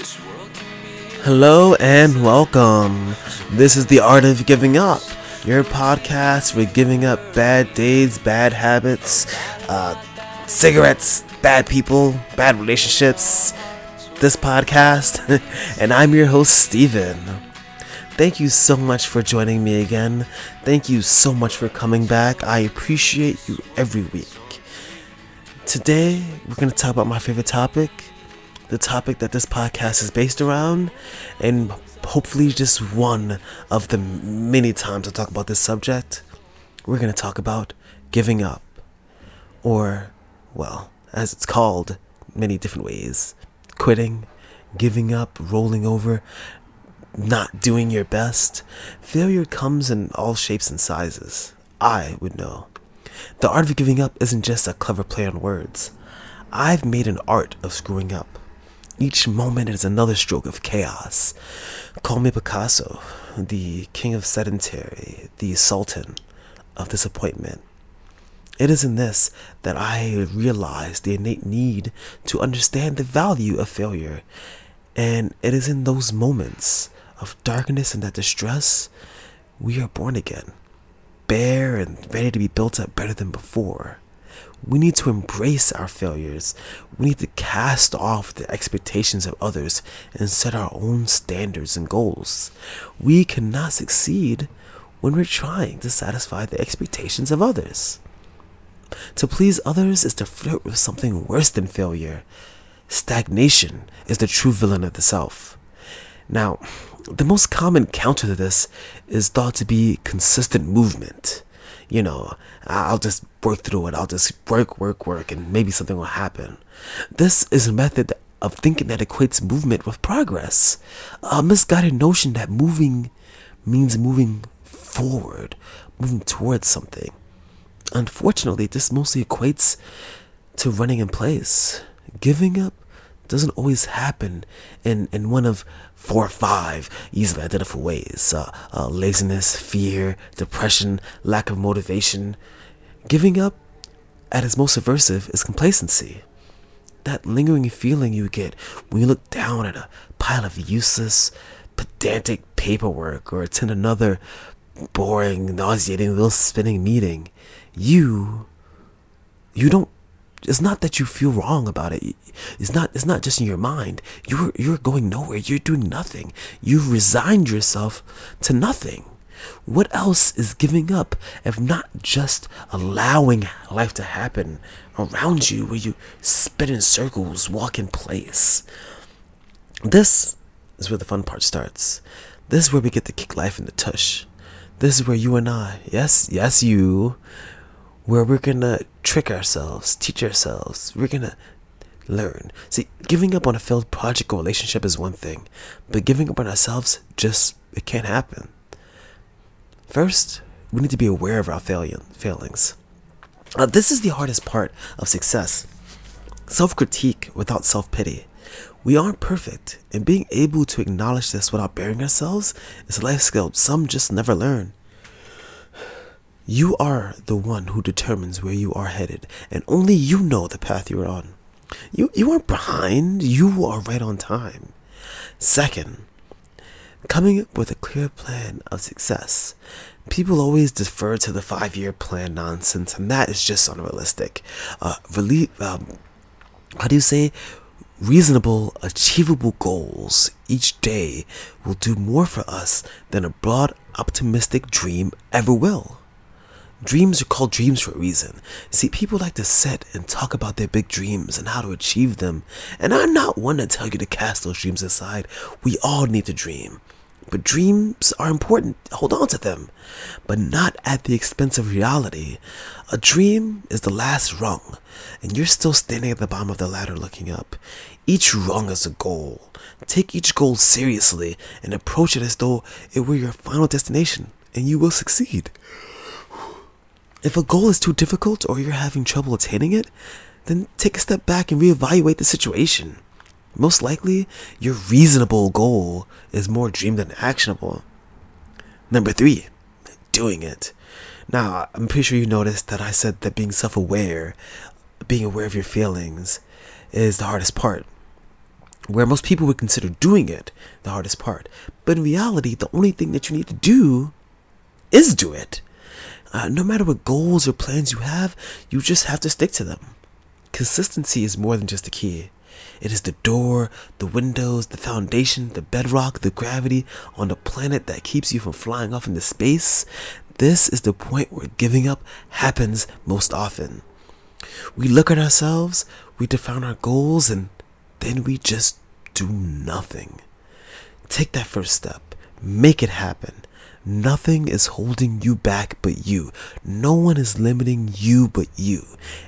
Hello and welcome. This is The Art of Giving Up, your podcast for giving up bad days, bad habits, uh, cigarettes, bad people, bad relationships. This podcast, and I'm your host, Steven. Thank you so much for joining me again. Thank you so much for coming back. I appreciate you every week. Today, we're going to talk about my favorite topic the topic that this podcast is based around, and hopefully just one of the many times I talk about this subject. We're going to talk about giving up, or, well, as it's called, many different ways quitting, giving up, rolling over, not doing your best. Failure comes in all shapes and sizes. I would know. The art of giving up isn't just a clever play on words. I've made an art of screwing up. Each moment is another stroke of chaos. Call me Picasso, the king of sedentary, the sultan of disappointment. It is in this that I realize the innate need to understand the value of failure. And it is in those moments of darkness and that distress we are born again, bare and ready to be built up better than before. We need to embrace our failures. We need to cast off the expectations of others and set our own standards and goals. We cannot succeed when we're trying to satisfy the expectations of others. To please others is to flirt with something worse than failure. Stagnation is the true villain of the self. Now, the most common counter to this is thought to be consistent movement you know, I'll just work through it. I'll just work, work, work, and maybe something will happen. This is a method of thinking that equates movement with progress. A misguided notion that moving means moving forward, moving towards something. Unfortunately, this mostly equates to running in place. Giving up doesn't always happen in, in one of four or five easily identifiable ways uh, uh, laziness, fear, depression, lack of motivation. Giving up at its most aversive is complacency. That lingering feeling you get when you look down at a pile of useless, pedantic paperwork or attend another boring, nauseating, little spinning meeting. You, you don't it's not that you feel wrong about it. It's not it's not just in your mind. You're you're going nowhere. You're doing nothing. You've resigned yourself to nothing. What else is giving up if not just allowing life to happen around you where you spin in circles, walk in place? This is where the fun part starts. This is where we get to kick life in the tush. This is where you and I, yes, yes, you, where we're gonna trick ourselves, teach ourselves. We're gonna learn. See, giving up on a failed project or relationship is one thing, but giving up on ourselves just it can't happen. First, we need to be aware of our fail- failings. Uh, this is the hardest part of success. Self critique without self pity. We aren't perfect, and being able to acknowledge this without burying ourselves is a life skill some just never learn. You are the one who determines where you are headed, and only you know the path you're on. You, you aren't behind, you are right on time. Second, coming up with a clear plan of success. People always defer to the five year plan nonsense, and that is just unrealistic. Uh, um, how do you say? Reasonable, achievable goals each day will do more for us than a broad, optimistic dream ever will. Dreams are called dreams for a reason. See, people like to sit and talk about their big dreams and how to achieve them. And I'm not one to tell you to cast those dreams aside. We all need to dream. But dreams are important. Hold on to them. But not at the expense of reality. A dream is the last rung, and you're still standing at the bottom of the ladder looking up. Each rung is a goal. Take each goal seriously and approach it as though it were your final destination, and you will succeed. If a goal is too difficult or you're having trouble attaining it, then take a step back and reevaluate the situation. Most likely, your reasonable goal is more dream than actionable. Number three, doing it. Now, I'm pretty sure you noticed that I said that being self aware, being aware of your feelings, is the hardest part. where most people would consider doing it the hardest part. But in reality, the only thing that you need to do is do it. Uh, no matter what goals or plans you have, you just have to stick to them. Consistency is more than just a key. It is the door, the windows, the foundation, the bedrock, the gravity on the planet that keeps you from flying off into space. This is the point where giving up happens most often. We look at ourselves, we define our goals, and then we just do nothing. Take that first step, make it happen. Nothing is holding you back but you. No one is limiting you but you.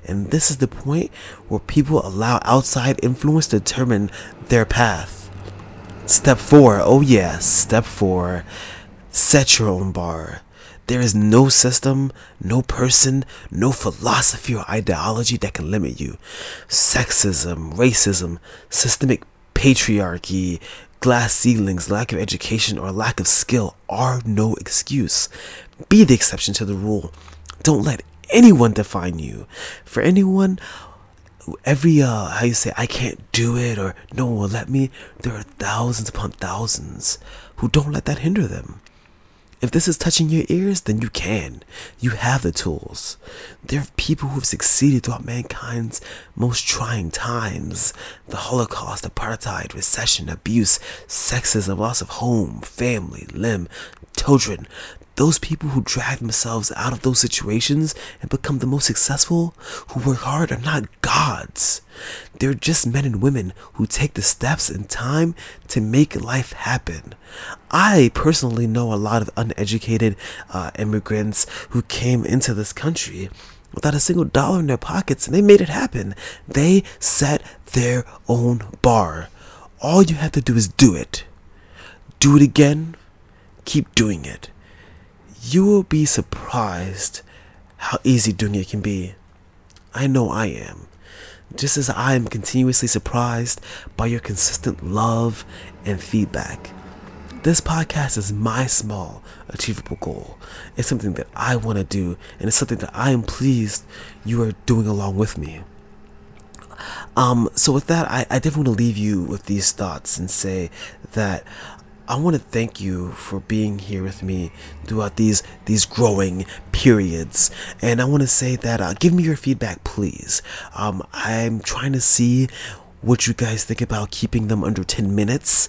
And this is the point where people allow outside influence to determine their path. Step four, oh yes, step four, set your own bar. There is no system, no person, no philosophy or ideology that can limit you. Sexism, racism, systemic patriarchy, glass ceilings, lack of education, or lack of skill are no excuse. Be the exception to the rule. Don't let anyone define you. For anyone, every uh, how you say I can't do it or no one will let me. There are thousands upon thousands who don't let that hinder them. If this is touching your ears, then you can. You have the tools. There are people who have succeeded throughout mankind's most trying times the Holocaust, apartheid, recession, abuse, sexism, loss of home, family, limb, children. Those people who drag themselves out of those situations and become the most successful, who work hard, are not gods. They're just men and women who take the steps and time to make life happen. I personally know a lot of uneducated uh, immigrants who came into this country without a single dollar in their pockets and they made it happen. They set their own bar. All you have to do is do it. Do it again. Keep doing it you will be surprised how easy doing it can be. I know I am. Just as I am continuously surprised by your consistent love and feedback. This podcast is my small, achievable goal. It's something that I want to do, and it's something that I am pleased you are doing along with me. Um, so with that, I, I definitely want to leave you with these thoughts and say that I want to thank you for being here with me throughout these these growing periods, and I want to say that uh, give me your feedback, please. Um, I'm trying to see what you guys think about keeping them under 10 minutes,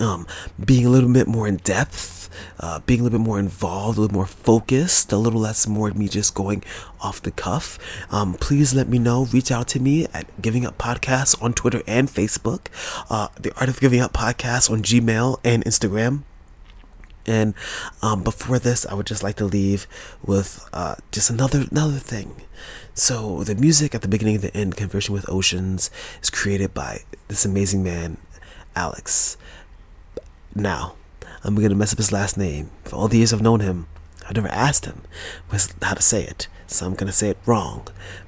um, being a little bit more in depth uh, being a little bit more involved, a little more focused, a little less more me just going off the cuff. Um, please let me know. Reach out to me at Giving Up Podcast on Twitter and Facebook, uh, The Art of Giving Up Podcast on Gmail and Instagram. And um, before this, I would just like to leave with uh, just another another thing. So the music at the beginning and the end, Conversing with Oceans, is created by this amazing man, Alex. Now, I'm gonna mess up his last name. For all the years I've known him, I've never asked him how to say it, so I'm gonna say it wrong.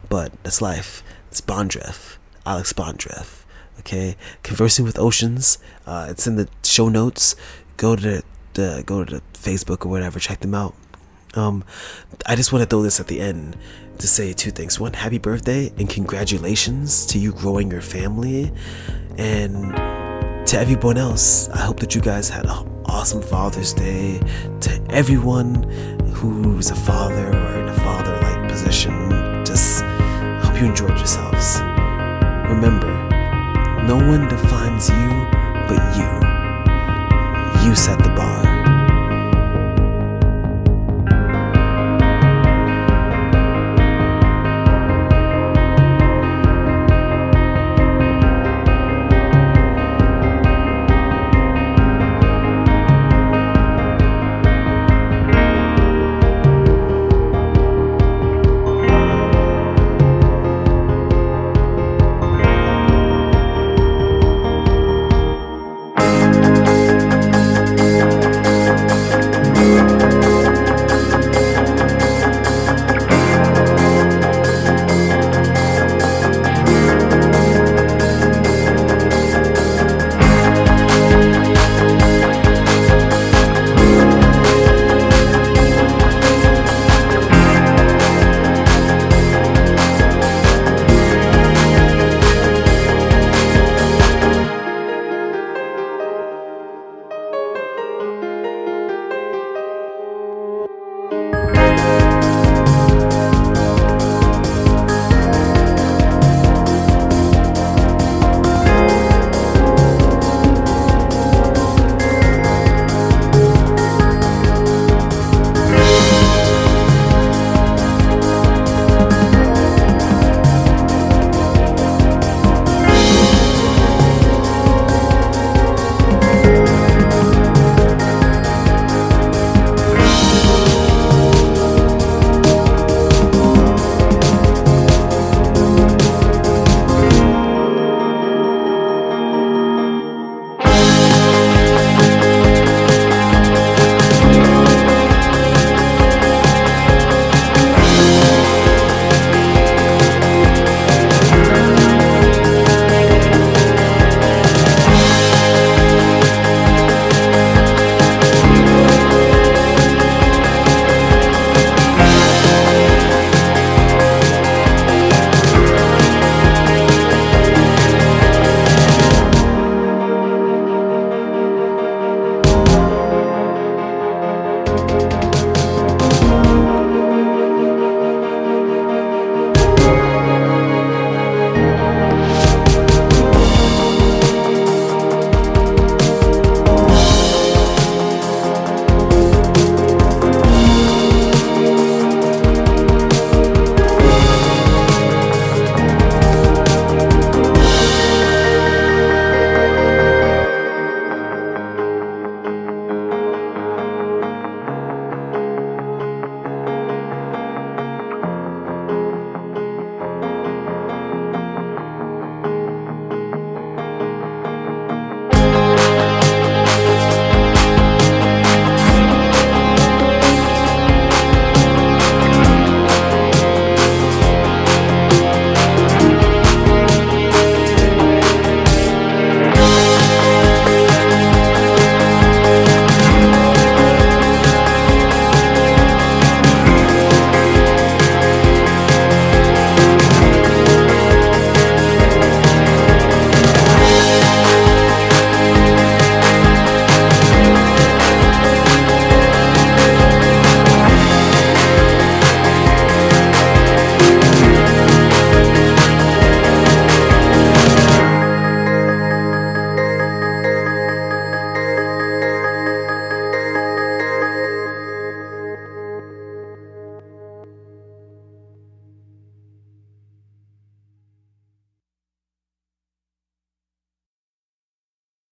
But that's life. It's Bondrev, Alex Bondrev. Okay, conversing with oceans. Uh, it's in the show notes. Go to the, the go to the Facebook or whatever. Check them out. Um, I just want to throw this at the end to say two things. One, happy birthday and congratulations to you growing your family, and to everyone else. I hope that you guys had an awesome Father's Day to everyone who's a father or in a father like position. Just hope you enjoyed yourselves. Remember, no one defines you but you. You set the bar.